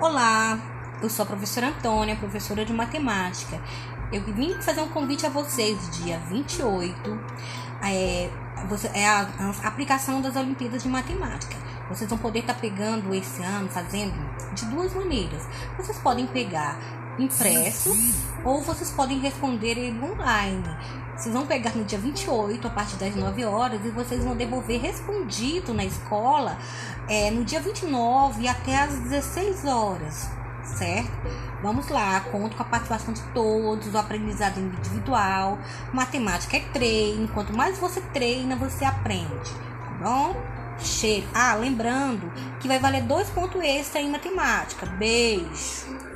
Olá, eu sou a professora Antônia, professora de matemática. Eu vim fazer um convite a vocês dia 28. É, é a, a aplicação das Olimpíadas de Matemática. Vocês vão poder estar tá pegando esse ano, fazendo de duas maneiras. Vocês podem pegar impresso ou vocês podem responder ele online. Vocês vão pegar no dia 28, a partir das 9 horas, e vocês vão devolver respondido na escola é, no dia 29 até as 16 horas, certo? Vamos lá, conto com a participação de todos, o aprendizado individual. Matemática é treino, quanto mais você treina, você aprende, tá bom? Cheiro. Ah, lembrando que vai valer dois pontos extra em matemática. Beijo!